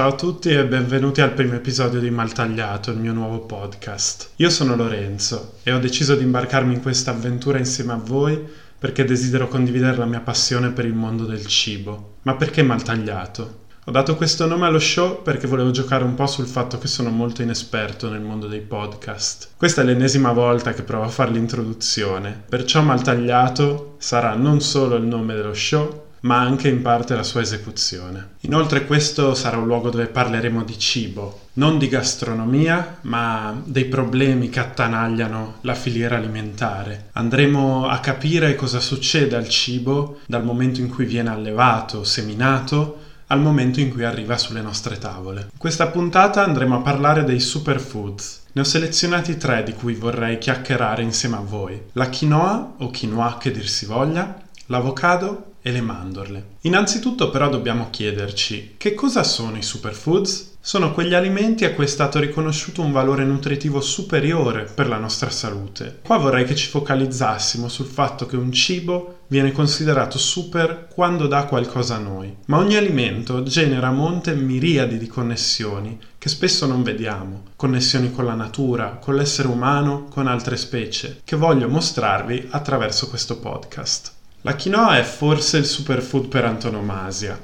Ciao a tutti e benvenuti al primo episodio di Maltagliato, il mio nuovo podcast. Io sono Lorenzo e ho deciso di imbarcarmi in questa avventura insieme a voi perché desidero condividere la mia passione per il mondo del cibo. Ma perché Maltagliato? Ho dato questo nome allo show perché volevo giocare un po' sul fatto che sono molto inesperto nel mondo dei podcast. Questa è l'ennesima volta che provo a fare l'introduzione, perciò Maltagliato sarà non solo il nome dello show, ma anche in parte la sua esecuzione. Inoltre questo sarà un luogo dove parleremo di cibo, non di gastronomia, ma dei problemi che attanagliano la filiera alimentare. Andremo a capire cosa succede al cibo dal momento in cui viene allevato, seminato, al momento in cui arriva sulle nostre tavole. In questa puntata andremo a parlare dei superfoods. Ne ho selezionati tre di cui vorrei chiacchierare insieme a voi. La quinoa o quinoa che dir si voglia, l'avocado e le mandorle. Innanzitutto però dobbiamo chiederci che cosa sono i superfoods? Sono quegli alimenti a cui è stato riconosciuto un valore nutritivo superiore per la nostra salute. Qua vorrei che ci focalizzassimo sul fatto che un cibo viene considerato super quando dà qualcosa a noi, ma ogni alimento genera monte miriadi di connessioni che spesso non vediamo, connessioni con la natura, con l'essere umano, con altre specie, che voglio mostrarvi attraverso questo podcast. La quinoa è forse il superfood per antonomasia.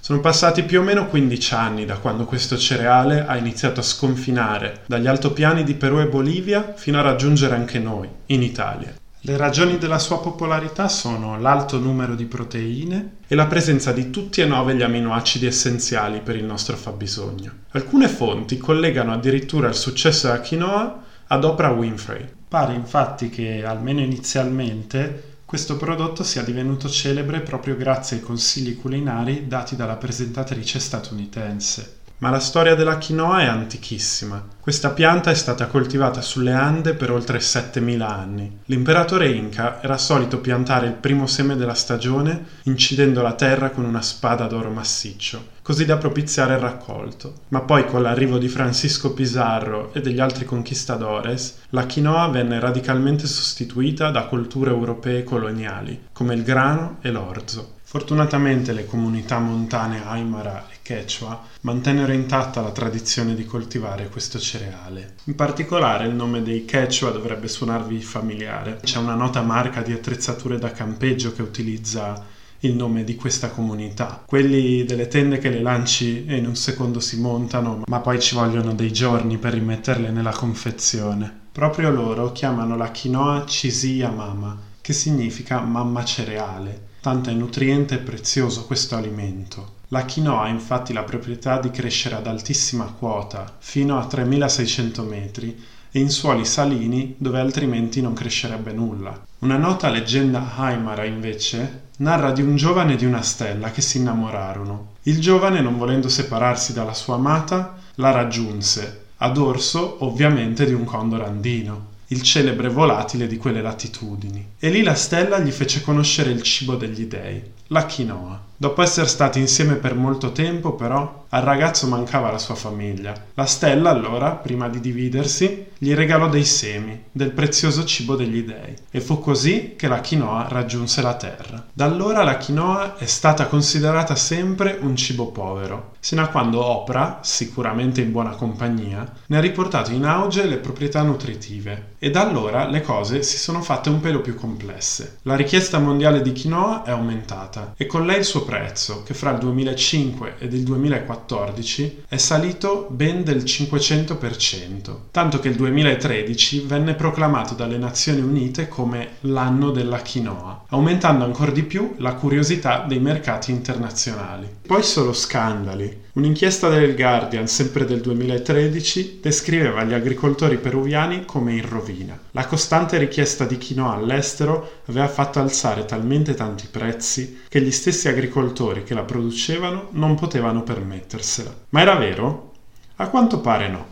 Sono passati più o meno 15 anni da quando questo cereale ha iniziato a sconfinare dagli altopiani di Perù e Bolivia fino a raggiungere anche noi, in Italia. Le ragioni della sua popolarità sono l'alto numero di proteine e la presenza di tutti e nove gli aminoacidi essenziali per il nostro fabbisogno. Alcune fonti collegano addirittura il successo della quinoa ad Oprah Winfrey. Pare infatti che, almeno inizialmente, questo prodotto sia divenuto celebre proprio grazie ai consigli culinari dati dalla presentatrice statunitense. Ma la storia della quinoa è antichissima. Questa pianta è stata coltivata sulle Ande per oltre 7000 anni. L'imperatore Inca era solito piantare il primo seme della stagione incidendo la terra con una spada d'oro massiccio, così da propiziare il raccolto. Ma poi con l'arrivo di Francisco Pizarro e degli altri conquistadores, la quinoa venne radicalmente sostituita da colture europee coloniali, come il grano e l'orzo. Fortunatamente le comunità montane Aymara e Quechua mantennero intatta la tradizione di coltivare questo cereale. In particolare il nome dei Quechua dovrebbe suonarvi familiare. C'è una nota marca di attrezzature da campeggio che utilizza il nome di questa comunità. Quelli delle tende che le lanci e in un secondo si montano, ma poi ci vogliono dei giorni per rimetterle nella confezione. Proprio loro chiamano la quinoa Cisia Mama, che significa mamma cereale tanto è nutriente e prezioso questo alimento. La quinoa ha infatti la proprietà di crescere ad altissima quota, fino a 3600 metri, e in suoli salini dove altrimenti non crescerebbe nulla. Una nota leggenda Aymara, invece, narra di un giovane e di una stella che si innamorarono. Il giovane, non volendo separarsi dalla sua amata, la raggiunse, a dorso ovviamente di un condor andino il celebre volatile di quelle latitudini. E lì la stella gli fece conoscere il cibo degli dei, la quinoa. Dopo essere stati insieme per molto tempo, però, al ragazzo mancava la sua famiglia. La stella, allora, prima di dividersi, gli regalò dei semi, del prezioso cibo degli dei. E fu così che la quinoa raggiunse la terra. Da allora la quinoa è stata considerata sempre un cibo povero, sino a quando Oprah, sicuramente in buona compagnia, ne ha riportato in auge le proprietà nutritive. E da allora le cose si sono fatte un pelo più complesse. La richiesta mondiale di quinoa è aumentata e con lei il suo prezzo, che fra il 2005 ed il 2014 è salito ben del 500%, tanto che il 2013 venne proclamato dalle Nazioni Unite come l'anno della quinoa, aumentando ancora di più la curiosità dei mercati internazionali. Poi solo scandali. Un'inchiesta del Guardian, sempre del 2013, descriveva gli agricoltori peruviani come in rovina. La costante richiesta di quinoa all'estero aveva fatto alzare talmente tanti prezzi che gli stessi agricoltori che la producevano non potevano permettersela. Ma era vero? A quanto pare no.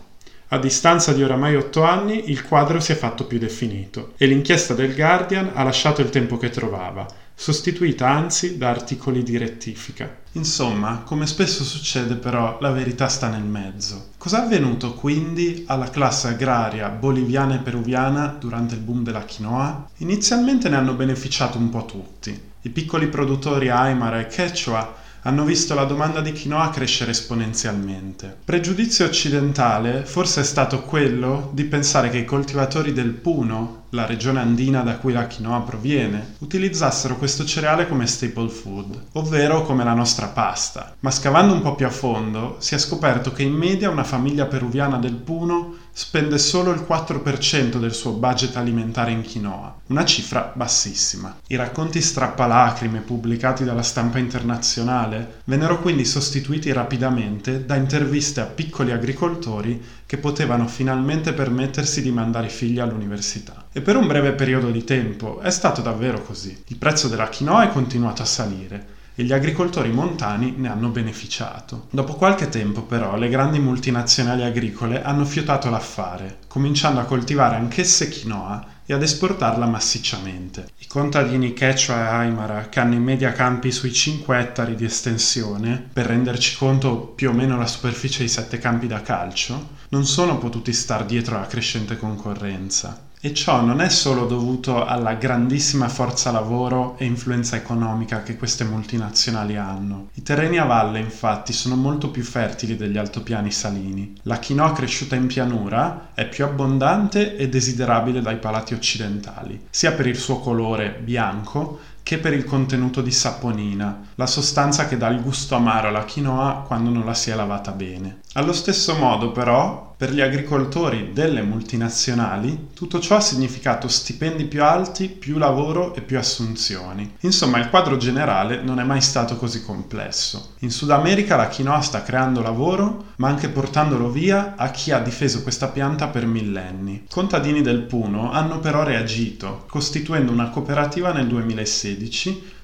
A distanza di oramai otto anni il quadro si è fatto più definito e l'inchiesta del Guardian ha lasciato il tempo che trovava, sostituita anzi da articoli di rettifica. Insomma, come spesso succede però, la verità sta nel mezzo. Cos'è avvenuto quindi alla classe agraria boliviana e peruviana durante il boom della quinoa? Inizialmente ne hanno beneficiato un po' tutti. I piccoli produttori Aymara e Quechua hanno visto la domanda di quinoa crescere esponenzialmente. Pregiudizio occidentale forse è stato quello di pensare che i coltivatori del Puno, la regione andina da cui la quinoa proviene, utilizzassero questo cereale come staple food, ovvero come la nostra pasta. Ma scavando un po' più a fondo, si è scoperto che in media una famiglia peruviana del Puno spende solo il 4% del suo budget alimentare in quinoa, una cifra bassissima. I racconti strappalacrime pubblicati dalla stampa internazionale vennero quindi sostituiti rapidamente da interviste a piccoli agricoltori che potevano finalmente permettersi di mandare i figli all'università. E per un breve periodo di tempo è stato davvero così. Il prezzo della quinoa è continuato a salire e gli agricoltori montani ne hanno beneficiato. Dopo qualche tempo però le grandi multinazionali agricole hanno fiutato l'affare, cominciando a coltivare anch'esse quinoa e ad esportarla massicciamente. I contadini Quechua e Aymara, che hanno in media campi sui 5 ettari di estensione, per renderci conto più o meno la superficie di 7 campi da calcio, non sono potuti star dietro alla crescente concorrenza. E ciò non è solo dovuto alla grandissima forza lavoro e influenza economica che queste multinazionali hanno. I terreni a valle, infatti, sono molto più fertili degli altopiani salini. La quinoa cresciuta in pianura è più abbondante e desiderabile dai palati occidentali, sia per il suo colore bianco che per il contenuto di saponina, la sostanza che dà il gusto amaro alla quinoa quando non la si è lavata bene. Allo stesso modo, però, per gli agricoltori delle multinazionali tutto ciò ha significato stipendi più alti, più lavoro e più assunzioni. Insomma, il quadro generale non è mai stato così complesso. In Sud America la quinoa sta creando lavoro, ma anche portandolo via a chi ha difeso questa pianta per millenni. Contadini del Puno hanno però reagito, costituendo una cooperativa nel 2016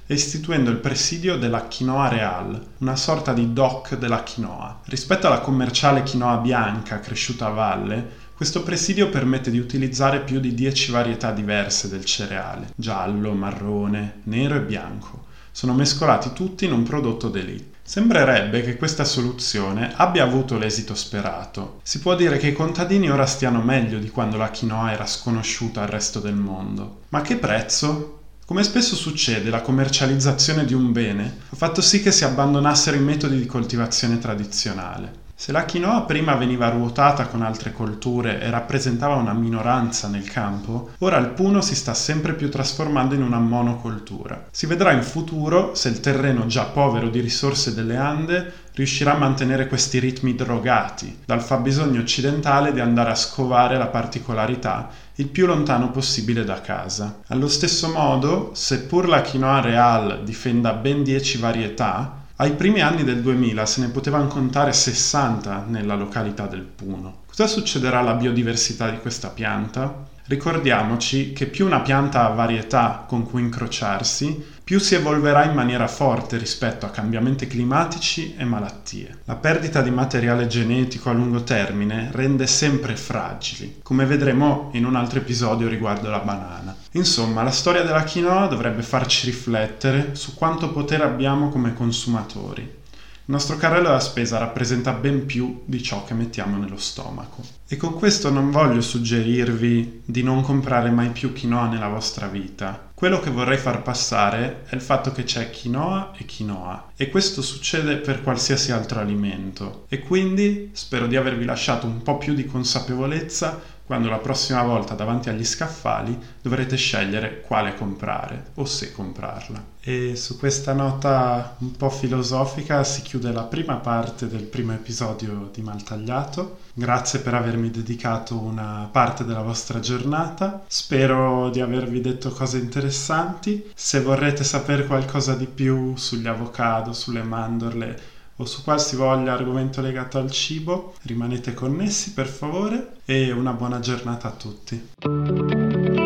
e istituendo il presidio della Quinoa Real, una sorta di DOC della quinoa. Rispetto alla commerciale quinoa bianca cresciuta a valle, questo presidio permette di utilizzare più di 10 varietà diverse del cereale, giallo, marrone, nero e bianco. Sono mescolati tutti in un prodotto d'elite. Sembrerebbe che questa soluzione abbia avuto l'esito sperato. Si può dire che i contadini ora stiano meglio di quando la quinoa era sconosciuta al resto del mondo. Ma che prezzo? Come spesso succede, la commercializzazione di un bene ha fatto sì che si abbandonassero i metodi di coltivazione tradizionale. Se la quinoa prima veniva ruotata con altre colture e rappresentava una minoranza nel campo, ora il puno si sta sempre più trasformando in una monocoltura. Si vedrà in futuro se il terreno già povero di risorse delle Ande riuscirà a mantenere questi ritmi drogati dal fabbisogno occidentale di andare a scovare la particolarità il più lontano possibile da casa. Allo stesso modo, seppur la quinoa real difenda ben 10 varietà, ai primi anni del 2000 se ne potevano contare 60 nella località del Puno. Cosa succederà alla biodiversità di questa pianta? Ricordiamoci che più una pianta ha varietà con cui incrociarsi, più si evolverà in maniera forte rispetto a cambiamenti climatici e malattie. La perdita di materiale genetico a lungo termine rende sempre fragili, come vedremo in un altro episodio riguardo la banana. Insomma, la storia della quinoa dovrebbe farci riflettere su quanto potere abbiamo come consumatori il nostro carrello da spesa rappresenta ben più di ciò che mettiamo nello stomaco. E con questo non voglio suggerirvi di non comprare mai più quinoa nella vostra vita. Quello che vorrei far passare è il fatto che c'è quinoa e quinoa e questo succede per qualsiasi altro alimento. E quindi spero di avervi lasciato un po' più di consapevolezza quando la prossima volta davanti agli scaffali dovrete scegliere quale comprare o se comprarla. E su questa nota un po' filosofica si chiude la prima parte del primo episodio di Maltagliato. Grazie per avermi dedicato una parte della vostra giornata. Spero di avervi detto cose interessanti. Se vorrete sapere qualcosa di più sugli avocado, sulle mandorle, o su qualsivoglia argomento legato al cibo, rimanete connessi per favore e una buona giornata a tutti.